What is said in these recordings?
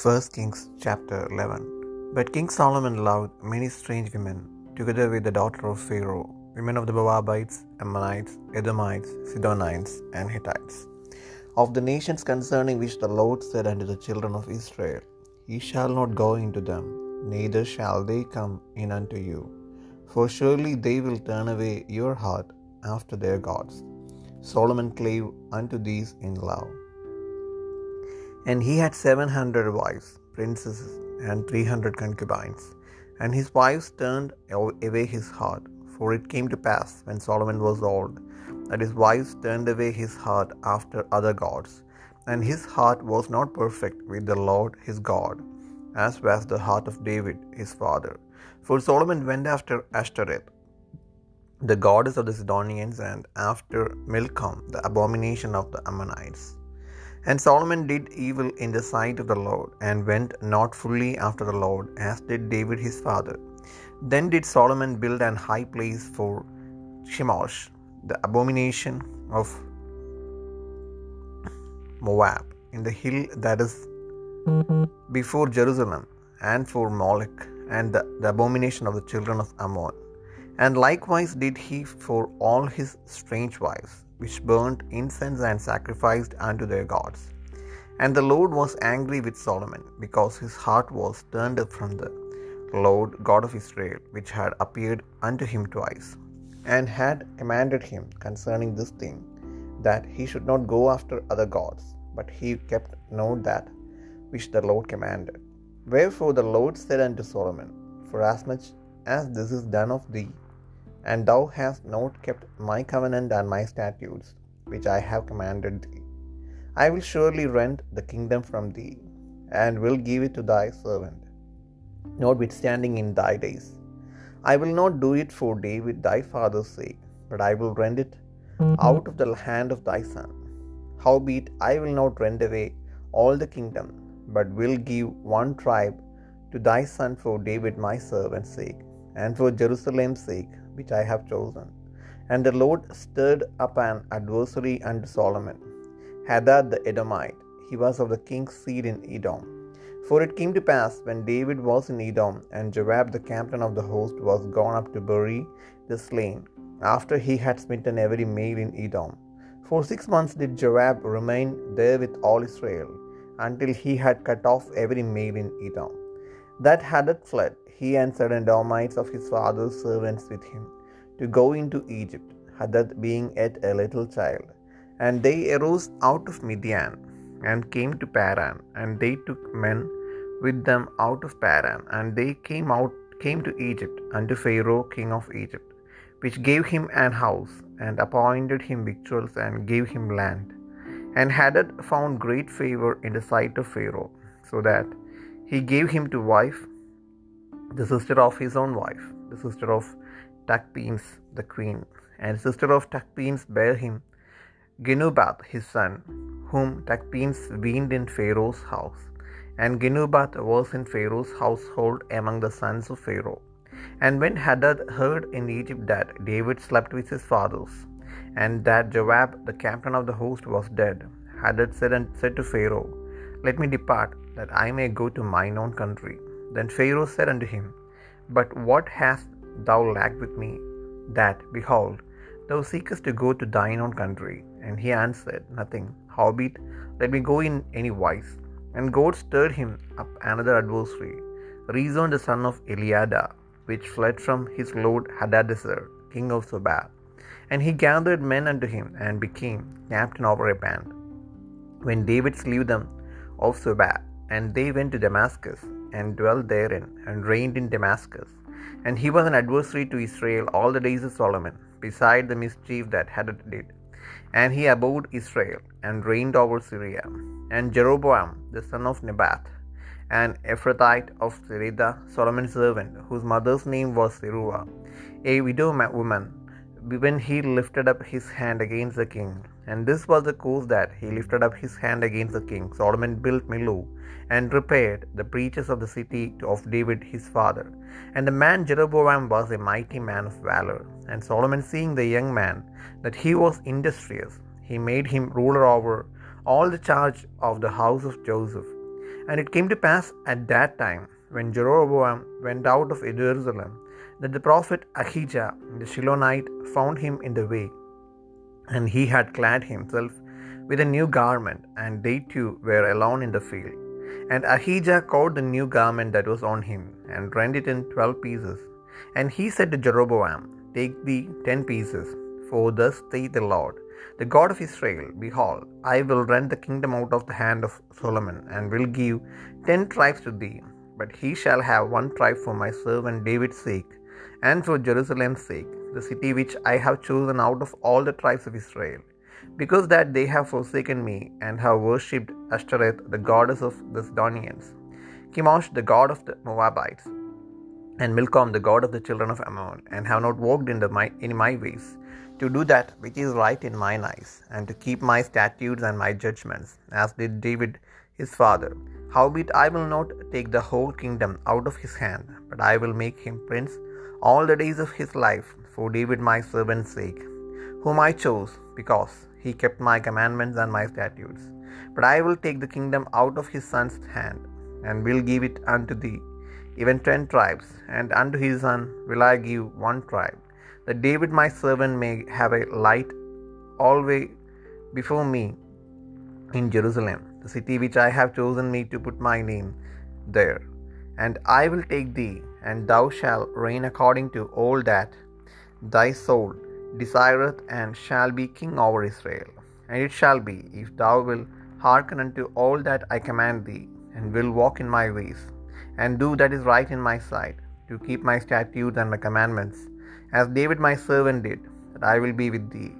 1 Kings chapter 11 But King Solomon loved many strange women, together with the daughter of Pharaoh, women of the Moabites, Ammonites, Edomites, Sidonites, and Hittites, of the nations concerning which the Lord said unto the children of Israel, Ye shall not go into them, neither shall they come in unto you, for surely they will turn away your heart after their gods. Solomon clave unto these in love. And he had seven hundred wives, princesses, and three hundred concubines. And his wives turned away his heart. For it came to pass, when Solomon was old, that his wives turned away his heart after other gods. And his heart was not perfect with the Lord his God, as was the heart of David his father. For Solomon went after Ashtoreth, the goddess of the Sidonians, and after Milcom, the abomination of the Ammonites. And Solomon did evil in the sight of the Lord, and went not fully after the Lord, as did David his father. Then did Solomon build an high place for Chemosh, the abomination of Moab, in the hill that is before Jerusalem, and for Moloch, and the, the abomination of the children of Ammon. And likewise did he for all his strange wives, which burnt incense and sacrificed unto their gods. And the Lord was angry with Solomon, because his heart was turned from the Lord God of Israel, which had appeared unto him twice, and had commanded him concerning this thing, that he should not go after other gods, but he kept not that which the Lord commanded. Wherefore the Lord said unto Solomon, Forasmuch as this is done of thee, and thou hast not kept my covenant and my statutes, which I have commanded thee, I will surely rend the kingdom from thee, and will give it to thy servant, notwithstanding in thy days. I will not do it for David thy father's sake, but I will rend it out of the hand of thy son. Howbeit I will not rend away all the kingdom, but will give one tribe to thy son for David my servant's sake, and for Jerusalem's sake, which I have chosen. And the Lord stirred up an adversary unto Solomon, Hadad the Edomite. He was of the king's seed in Edom. For it came to pass, when David was in Edom, and Joab the captain of the host was gone up to bury the slain, after he had smitten every male in Edom. For six months did Joab remain there with all Israel, until he had cut off every male in Edom. That Hadad fled, he and certain Edomites of his father's servants with him, to go into Egypt, Hadad being yet a little child. And they arose out of Midian, and came to Paran, and they took men with them out of Paran, and they came out came to Egypt unto Pharaoh king of Egypt, which gave him an house, and appointed him victuals, and gave him land. And Hadad found great favor in the sight of Pharaoh, so that he gave him to wife the sister of his own wife, the sister of Tahpenes the queen, and sister of Tahpenes bare him Genubath his son, whom Tahpenes weaned in Pharaoh's house. And Genubath was in Pharaoh's household among the sons of Pharaoh. And when Hadad heard in Egypt that David slept with his fathers, and that Joab the captain of the host was dead, Hadad said, and said to Pharaoh, Let me depart, that I may go to mine own country. Then Pharaoh said unto him, But what hast thou lacked with me, that, behold, thou seekest to go to thine own country? And he answered, Nothing. Howbeit, let me go in any wise. And God stirred him up another adversary, Rezon the son of Eliada, which fled from his lord Hadadezer, king of Zobah. And he gathered men unto him, and became captain over a band. When David slew them of Zobah, and they went to Damascus, and dwelt therein, and reigned in Damascus. And he was an adversary to Israel all the days of Solomon, beside the mischief that Hadad did. And he abode Israel, and reigned over Syria. And Jeroboam the son of Nebat, an Ephrathite of Zereda, Solomon's servant, whose mother's name was Zeruah, a widow woman, when he lifted up his hand against the king. And this was the cause that he lifted up his hand against the king. Solomon built Millo, and repaired the breaches of the city of David his father. And the man Jeroboam was a mighty man of valor. And Solomon, seeing the young man that he was industrious, he made him ruler over all the charge of the house of Joseph. And it came to pass at that time, when Jeroboam went out of Jerusalem, that the prophet Ahijah the Shilonite found him in the way, and he had clad himself with a new garment, and they two were alone in the field. And Ahijah caught the new garment that was on him, and rent it in twelve pieces. And he said to Jeroboam, Take thee ten pieces, for thus saith the Lord, the God of Israel, Behold, I will rend the kingdom out of the hand of Solomon, and will give ten tribes to thee. But he shall have one tribe for my servant David's sake, and for Jerusalem's sake, the city which I have chosen out of all the tribes of Israel, because that they have forsaken me, and have worshipped Ashtoreth, the goddess of the Sidonians, Chemosh, the god of the Moabites, and Milcom, the god of the children of Ammon, and have not walked in, the, my, in my ways, to do that which is right in mine eyes, and to keep my statutes and my judgments, as did David his father. Howbeit I will not take the whole kingdom out of his hand, but I will make him prince all the days of his life, for David my servant's sake, whom I chose, because he kept my commandments and my statutes. But I will take the kingdom out of his son's hand, and will give it unto thee, even ten tribes, and unto his son will I give one tribe, that David my servant may have a light always before me in Jerusalem, the city which I have chosen me to put my name there. And I will take thee, and thou shalt reign according to all that thy soul desireth, and shall be king over Israel. And it shall be, if thou wilt hearken unto all that I command thee, and will walk in my ways, and do that is right in my sight, to keep my statutes and my commandments, as David my servant did, that I will be with thee,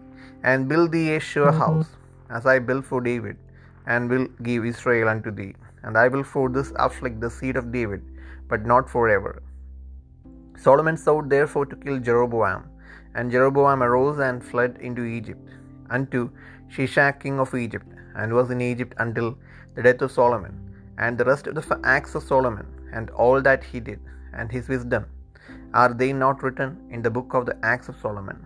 and build thee a sure mm-hmm. house, as I built for David, and will give Israel unto thee. And I will for this afflict the seed of David, but not forever. Solomon sought therefore to kill Jeroboam, and Jeroboam arose and fled into Egypt, unto Shishak king of Egypt, and was in Egypt until the death of Solomon. And the rest of the acts of Solomon, and all that he did, and his wisdom, are they not written in the book of the acts of Solomon?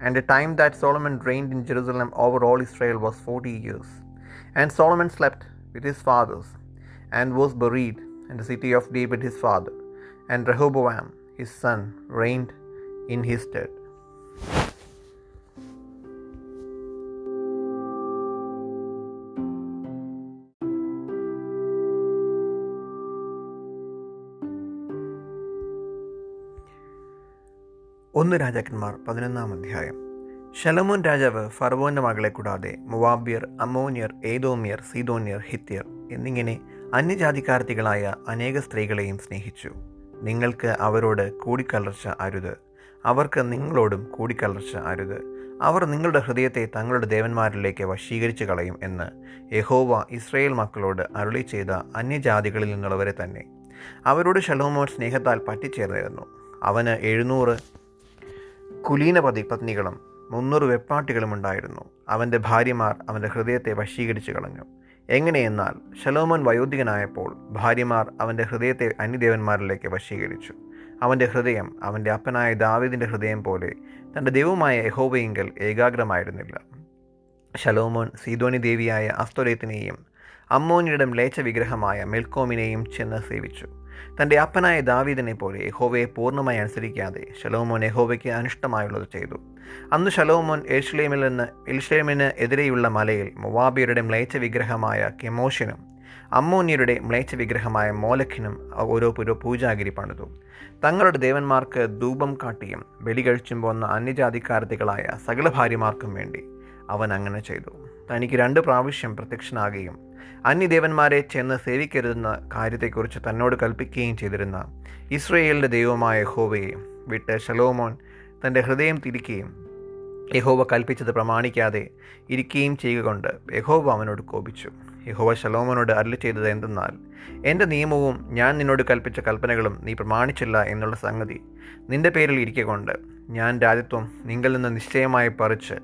And the time that Solomon reigned in Jerusalem over all Israel was forty years. And Solomon slept with his fathers, and was buried in the city of David his father. And Rehoboam his son reigned in his stead. ഒന്ന് രാജാക്കന്മാർ പതിനൊന്നാം അധ്യായം ശലമോൻ രാജാവ് ഫർവോന്റെ മകളെ കൂടാതെ മുവാബിയർ അമോനിയർ ഏതോമിയർ സീതോന്യർ ഹിത്യർ എന്നിങ്ങനെ അന്യജാതിക്കാർത്തികളായ അനേക സ്ത്രീകളെയും സ്നേഹിച്ചു. നിങ്ങൾക്ക് അവരോട് കൂടിക്കലർച്ച അരുത്. അവർക്ക് നിങ്ങളോടും കൂടിക്കലർച്ച അരുത്. അവർ നിങ്ങളുടെ ഹൃദയത്തെ തങ്ങളുടെ ദേവന്മാരിലേക്ക് വശീകരിച്ചു കളയും എന്ന് യഹോവ ഇസ്രയേൽ മക്കളോട് അരുളി ചെയ്ത അന്യജാതികളിൽ നിന്നുള്ളവരെ തന്നെ. അവരോട് ഷലോമോൻ സ്നേഹത്താൽ പറ്റിച്ചേർന്നിരുന്നു. അവന് എഴുന്നൂറ് കുലീനപതി പത്നികളും മുന്നൂറ് വെപ്പാട്ടികളുമുണ്ടായിരുന്നു അവന്റെ ഭാര്യമാർ അവന്റെ ഹൃദയത്തെ വശീകരിച്ചു കളഞ്ഞു. എങ്ങനെയെന്നാൽ ഷലോമോൻ വയോധികനായപ്പോൾ ഭാര്യമാർ അവന്റെ ഹൃദയത്തെ അന്യദേവന്മാരിലേക്ക് വശീകരിച്ചു. അവന്റെ ഹൃദയം അവന്റെ അപ്പനായ ദാവിദിന്റെ ഹൃദയം പോലെ തന്റെ ദൈവമായ യഹോബയെങ്കിൽ ഏകാഗ്രമായിരുന്നില്ല. ഷലോമോൻ സീതോനി ദേവിയായ അസ്തോലയത്തിനെയും അമ്മോനിയുടെ മ്ലേച്ഛ വിഗ്രഹമായ മെൽക്കോമിനെയും ചെന്ന് സേവിച്ചു. തന്റെ അപ്പനായ ദാവീദിനെ പോലെ യഹോവയെ പൂർണമായി അനുസരിക്കാതെ ശലോമോൻ യഹോവയ്ക്ക് അനിഷ്ടമായുള്ളത് ചെയ്തു. അന്ന് ശലോമോൻ എർഷ്ലേമിൽ നിന്ന് എൽഷ്ലേമിന് എതിരെയുള്ള മലയിൽ മൊവാബിയരുടെ മ്ലേച്ച വിഗ്രഹമായ കെമോഷിനും അമ്മോന്യരുടെ മ്ലേച്ച വിഗ്രഹമായ മോലഖിനും ഓരോ പുരോ പൂജാഗിരി പണിതു. തങ്ങളുടെ ദേവന്മാർക്ക് ധൂപം കാട്ടിയും ബലി കഴിച്ചും പോന്ന അന്യജാതിക്കാരത്തികളായ സകല ഭാര്യമാർക്കും വേണ്ടി അവൻ അങ്ങനെ ചെയ്തു. തനിക്ക് രണ്ട് പ്രാവശ്യം പ്രത്യക്ഷനാകുകയും അന്യദേവന്മാരെ ചെന്ന് സേവിക്കരുതെന്ന കാര്യത്തെക്കുറിച്ച് തന്നോട് കൽപ്പിക്കുകയും ചെയ്തിരുന്ന ഇസ്രയേലിന്റെ ദൈവമായ യഹോവയെ വിട്ട് ഷലോമോൻ തന്റെ ഹൃദയം തിരിക്കുകയും യഹോവ കൽപ്പിച്ചത് പ്രമാണിക്കാതെ ഇരിക്കുകയും ചെയ്യുക കൊണ്ട് യഹോവ അവനോട് കോപിച്ചു. യഹോവ ശലോമോനോട് അരളി ചെയ്തത് എന്തെന്നാൽ എന്റെ നിയമവും ഞാൻ നിന്നോട് കൽപ്പിച്ച കൽപ്പനകളും നീ പ്രമാണിച്ചില്ല എന്നുള്ള സംഗതി നിന്റെ പേരിൽ ഇരിക്കൊണ്ട് ഞാൻ രാജ്യത്വം നിങ്ങളിൽ നിന്ന് നിശ്ചയമായി പറിച്ച്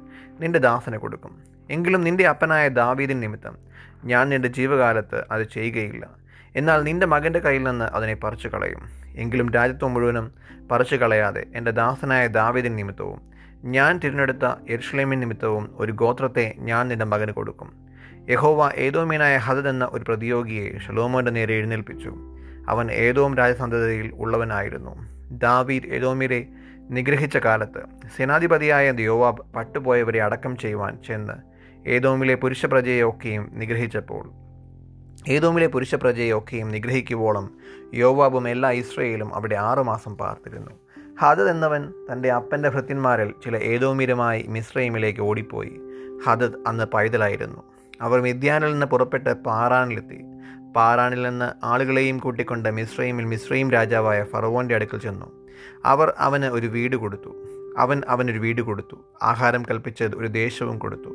നിന്റെ ദാസന് കൊടുക്കും. എങ്കിലും നിന്റെ അപ്പനായ ദാവീദിൻ നിമിത്തം ഞാൻ നിന്റെ ജീവകാലത്ത് അത് ചെയ്യുകയില്ല. എന്നാൽ നിന്റെ മകന്റെ കയ്യിൽ നിന്ന് അതിനെ പറിച്ചു കളയും എങ്കിലും രാജ്യത്വം മുഴുവനും പറിച്ചു കളയാതെ എന്റെ ദാസനായ ദാവീദിൻ നിമിത്തവും ഞാൻ തിരഞ്ഞെടുത്ത എർഷ്ലേമിൻ നിമിത്തവും ഒരു ഗോത്രത്തെ ഞാൻ നിന്റെ മകന് കൊടുക്കും. യഹോവ ഏതോമീനായ ഹദദ് എന്ന ഒരു പ്രതിയോഗിയെ ഷലോമോന്റെ നേരെ എഴുന്നേൽപ്പിച്ചു. അവൻ ഏതോം രാജസന്ധതയിൽ ഉള്ളവനായിരുന്നു. ദാവീദ് ഏതോമിരെ നിഗ്രഹിച്ച കാലത്ത് സേനാധിപതിയായ ദിയോവാബ് പട്ടുപോയവരെ അടക്കം ചെയ്യുവാൻ ചെന്ന് ഏതോമിലെ പുരുഷപ്രജയൊക്കെയും നിഗ്രഹിച്ചപ്പോൾ ഏതോമിലെ പുരുഷപ്രജയൊക്കെയും നിഗ്രഹിക്കുവോളം യോവാബും എല്ലാ ഇസ്രയേലും അവിടെ ആറുമാസം പാർത്തിരുന്നു. ഹദദ് എന്നവൻ തന്റെ അപ്പന്റെ ഭൃത്യന്മാരിൽ ചില ഏതോമിരുമായി മിസ്രൈമിലേക്ക് ഓടിപ്പോയി. ഹദദ് അന്ന് പൈതലായിരുന്നു. അവർ മിദ്യാനിൽ നിന്ന് പുറപ്പെട്ട് പാറാനിലെത്തി. പാറാനിൽ നിന്ന് ആളുകളെയും കൂട്ടിക്കൊണ്ട് മിസ്രൈമിൽ മിസ്രൈം രാജാവായ ഫറവോന്റെ അടുക്കൽ ചെന്നു. അവർ അവന് ഒരു വീട് കൊടുത്തു. അവൻ അവനൊരു വീട് കൊടുത്തു. ആഹാരം കൽപ്പിച്ചത് ഒരു ദേശവും കൊടുത്തു.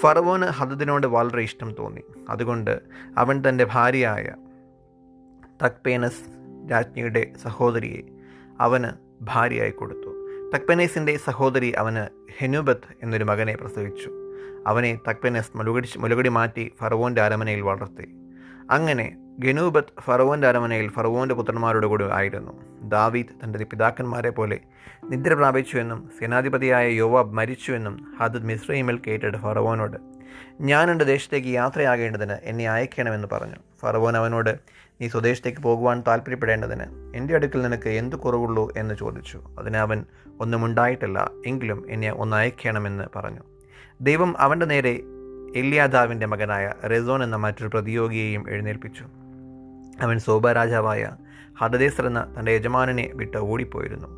ഫറവോന് ഹദദിനോട് വളരെ ഇഷ്ടം തോന്നി. അതുകൊണ്ട് അവൻ തന്റെ ഭാര്യയായ തക്പേനസ് രാജ്ഞിയുടെ സഹോദരിയെ അവന് ഭാര്യയായി കൊടുത്തു. തക്പനേസിന്റെ സഹോദരി അവന് ഹെനുബത്ത് എന്നൊരു മകനെ പ്രസവിച്ചു. അവനെ തക്പനസ് മുലുകടി മുലുകടി മാറ്റി ഫറവോന്റെ അരമനയിൽ വളർത്തി. അങ്ങനെ ഗനൂബത്ത് ഫറവോന്റെ അരമനയിൽ ഫറവോന്റെ പുത്രന്മാരുടെ കൂടെ ആയിരുന്നു. ദാവീദ് തന്റെ പിതാക്കന്മാരെ പോലെ നിദ്ര പ്രാപിച്ചുവെന്നും സേനാധിപതിയായ യോവാബ് മരിച്ചുവെന്നും ഹദദ് മിസ്രൈമിൽ കേട്ടിട്ട് ഫറവോനോട് ഞാൻ എന്റെ ദേശത്തേക്ക് യാത്രയാകേണ്ടതിന് എന്നെ അയക്കണമെന്ന് പറഞ്ഞു. ഫറവോൻ അവനോട് നീ സ്വദേശത്തേക്ക് പോകുവാൻ താല്പര്യപ്പെടേണ്ടതിന് എന്റെ അടുക്കൽ നിനക്ക് എന്ത് കുറവുള്ളൂ? എന്ന് ചോദിച്ചു. അതിന് അവൻ ഒന്നും ഉണ്ടായിട്ടില്ല എങ്കിലും എന്നെ ഒന്ന് അയക്കണമെന്ന് പറഞ്ഞു. ദൈവം അവന്റെ നേരെ എല്യാദാവിന്റെ മകനായ റെസോൺ എന്ന മറ്റൊരു പ്രതിയോഗിയെയും എഴുന്നേൽപ്പിച്ചു. അവൻ സോബ രാജാവായ ഹദദേസർ എന്ന തന്റെ യജമാനനെ വിട്ട് ഓടിപ്പോയിരുന്നു.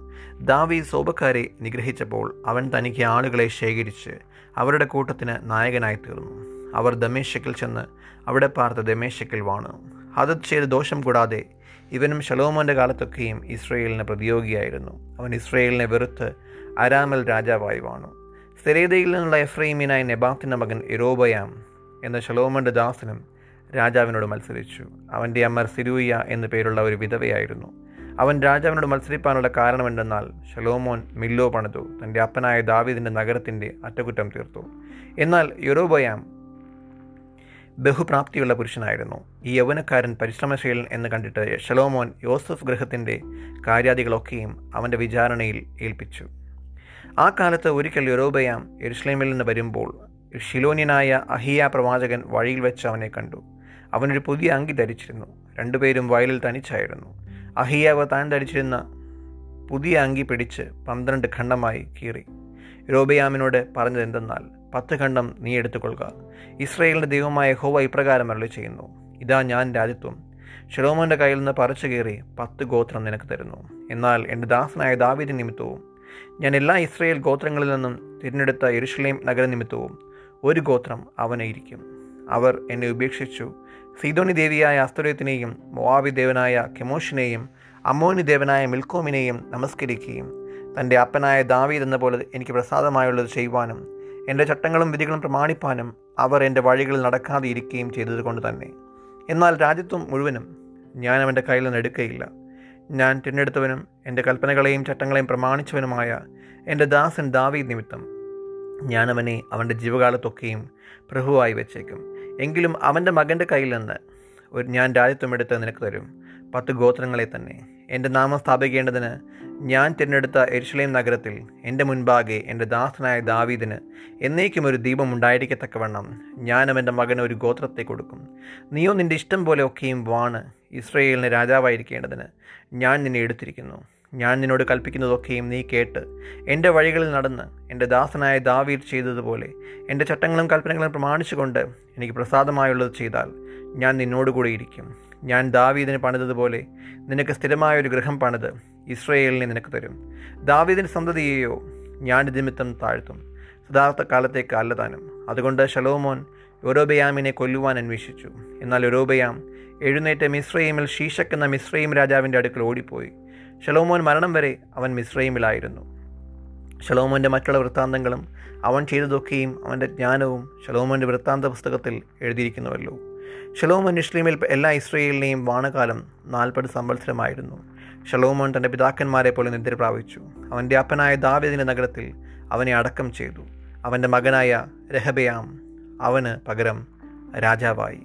ദാവി സോബക്കാരെ നിഗ്രഹിച്ചപ്പോൾ അവൻ തനിക്ക് ആളുകളെ ശേഖരിച്ച് അവരുടെ കൂട്ടത്തിന് നായകനായി തീർന്നു. അവർ ദമേശക്കിൽ ചെന്ന് അവിടെ പാർത്ത ദമേശക്കിൽ വാണു. ഹദത് ചെയ്ത് ദോഷം കൂടാതെ ഇവനും ഷലോമോന്റെ കാലത്തൊക്കെയും ഇസ്രയേലിന് പ്രതിയോഗിയായിരുന്നു. അവൻ ഇസ്രയേലിനെ വെറുത്ത് അരാമൽ രാജാവായി വാണു. സെരേദയിൽ നിന്നുള്ള എഫ്രൈമീനായ നെബാത്തിന്റെ മകൻ ഇറോബയാം എന്ന ഷലോമോന്റെ ദാസനും രാജാവിനോട് മത്സരിച്ചു. അവന്റെ അമ്മർ സിരൂയ എന്നു പേരുള്ള ഒരു വിധവയായിരുന്നു. അവൻ രാജാവിനോട് മത്സരിപ്പാനുള്ള കാരണമെന്തെന്നാൽ ഷലോമോൻ മില്ലോ പണിതു. തന്റെ അപ്പനായ ദാവീദിന്റെ നഗരത്തിന്റെ അറ്റകുറ്റം തീർത്തു. എന്നാൽ യൊറോബയാം ബഹുപ്രാപ്തിയുള്ള പുരുഷനായിരുന്നു. ഈ യൗവനക്കാരൻ പരിശ്രമശീലൻ എന്ന് കണ്ടിട്ട് ഷലോമോൻ യോസഫ് ഗൃഹത്തിന്റെ കാര്യാദികളൊക്കെയും അവന്റെ വിചാരണയിൽ ഏൽപ്പിച്ചു. ആ കാലത്ത് ഒരിക്കൽ യൂറോബയാം എരുസ്ലേമിൽ നിന്ന് വരുമ്പോൾ ഷിലോനിയനായ അഹിയ പ്രവാചകൻ വഴിയിൽ വെച്ച് അവനെ കണ്ടു. അവനൊരു പുതിയ അങ്കി ധരിച്ചിരുന്നു. രണ്ടുപേരും വയലിൽ തനിച്ചായിരുന്നു. അഹിയാവ് താൻ ധരിച്ചിരുന്ന പുതിയ അങ്കി പിടിച്ച് പന്ത്രണ്ട് ഖണ്ഡമായി കീറി. രോബയാമിനോട് പറഞ്ഞത് എന്തെന്നാൽ പത്ത് ഖണ്ഡം നീ എടുത്തുകൊള്ളുക. ഇസ്രയേലിന്റെ ദൈവമായ ഹോവ ഇപ്രകാരം അരളി ചെയ്യുന്നു ഇതാ ഞാൻ രാജ്യത്വം. ഷെലോമോന്റെ കയ്യിൽ നിന്ന് പറിച്ചു കീറി പത്ത് ഗോത്രം നിനക്ക് തരുന്നു. എന്നാൽ എന്റെ ദാസനായ ദാവിദ് നിമിത്തവും ഞാൻ എല്ലാ ഇസ്രയേൽ ഗോത്രങ്ങളിൽ നിന്നും തിരഞ്ഞെടുത്ത യെരുഷലേം നഗരനിമിത്തവും ഒരു ഗോത്രം അവനെ ഇരിക്കും അവർ എന്നെ ഉപേക്ഷിച്ചു. സീതോണി ദേവിയായ അസ്തുരത്തിനെയും മൊവാബി ദേവനായ കെമോഷിനെയും അമ്മോനി ദേവനായ മിൽക്കോമിനെയും നമസ്കരിക്കുകയും തന്റെ അപ്പനായ ദാവീദ് എന്ന പോലെ എനിക്ക് പ്രസാദമായുള്ളത് ചെയ്യുവാനും എന്റെ ചട്ടങ്ങളും വിധികളും പ്രമാണിപ്പാനും അവർ എന്റെ വഴികളിൽ നടക്കാതെ ഇരിക്കുകയും ചെയ്തതുകൊണ്ട് തന്നെ. എന്നാൽ രാജ്യത്വം മുഴുവനും ഞാൻ അവന്റെ കയ്യിൽ നിന്ന് എടുക്കുകയില്ല ഞാൻ തിരഞ്ഞെടുത്തവനും എന്റെ കൽപ്പനകളെയും ചട്ടങ്ങളെയും പ്രമാണിച്ചവനുമായ എന്റെ ദാസൻ ദാവീദ് നിമിത്തം. ഞാനവനെ അവന്റെ ജീവകാലത്തൊക്കെയും പ്രഭുവായി വെച്ചേക്കും. എങ്കിലും അവന്റെ മകന്റെ കയ്യിൽ നിന്ന് ഒരു ഞാൻ രാജ്യത്വം എടുത്ത് നിനക്ക് തരും. പത്ത് ഗോത്രങ്ങളെ തന്നെ. എന്റെ നാമം സ്ഥാപിക്കേണ്ടതിന് ഞാൻ തിരഞ്ഞെടുത്ത എരുഷലേം നഗരത്തിൽ എന്റെ മുൻപാകെ എന്റെ ദാസനായ ദാവീദിന് എന്നേക്കും ഒരു ദീപം ഉണ്ടായിരിക്കത്തക്കവണ്ണം ഞാൻ അവന്റെ മകന് ഒരു ഗോത്രത്തെ കൊടുക്കും. നീയോ നിന്റെ ഇഷ്ടം പോലെ ഒക്കെയും വാണ്. ഇസ്രയേലിന് രാജാവായിരിക്കേണ്ടതിന് ഞാൻ നിന്നെ എടുത്തിരിക്കുന്നു. ഞാൻ നിന്നോട് കൽപ്പിക്കുന്നതൊക്കെയും നീ കേട്ട് എന്റെ വഴികളിൽ നടന്ന് എന്റെ ദാസനായ ദാവീർ ചെയ്തതുപോലെ എന്റെ ചട്ടങ്ങളും കൽപ്പനകളും പ്രമാണിച്ചുകൊണ്ട് എനിക്ക് പ്രസാദമായുള്ളത് ചെയ്താൽ ഞാൻ നിന്നോടുകൂടി ഇരിക്കും. ഞാൻ ദാവീദിന് പണിതതുപോലെ നിനക്ക് സ്ഥിരമായ ഒരു ഗൃഹം പണിത് ഇസ്രയേലിനെ നിനക്ക് തരും. ദാവീദിന്റെ സന്തതിയെയോ ഞാൻ നിമിത്തം താഴ്ത്തും. സദാർത്ഥ കാലത്തേക്ക് അല്ലതാനും. അതുകൊണ്ട് ഷലോമോൻ യൊരോബയാമിനെ കൊല്ലുവാൻ അന്വേഷിച്ചു. എന്നാൽ യൊരോബയാം എഴുന്നേറ്റ് മിശ്രൈമിൽ ഷീഷക് എന്ന മിശ്രൈം രാജാവിന്റെ അടുക്കൽ ഓടിപ്പോയി. ഷലോമോൻ മരണം വരെ അവൻ മിശ്രൈമിലായിരുന്നു ഷലോമോന്റെ മറ്റുള്ള വൃത്താന്തങ്ങളും അവൻ ചെയ്തതൊക്കെയും അവന്റെ ജ്ഞാനവും ഷലോമോന്റെ വൃത്താന്ത പുസ്തകത്തിൽ എഴുതിയിരിക്കുന്നുവല്ലോ. ഷലോമോൻ ഇസ്ലീമിൽ എല്ലാ ഇസ്രയേലിനെയും വാണകാലം നാൽപ്പത് സംവത്സരമായിരുന്നു. ഷലോമോൻ തന്റെ പിതാക്കന്മാരെ പോലെ നിദ്ര പ്രാപിച്ചു. അവന്റെ അപ്പനായ ദാവേദിന്റെ നഗരത്തിൽ അവനെ അടക്കം ചെയ്തു. അവന്റെ മകനായ രഹബയാം അവന് പകരം രാജാവായി.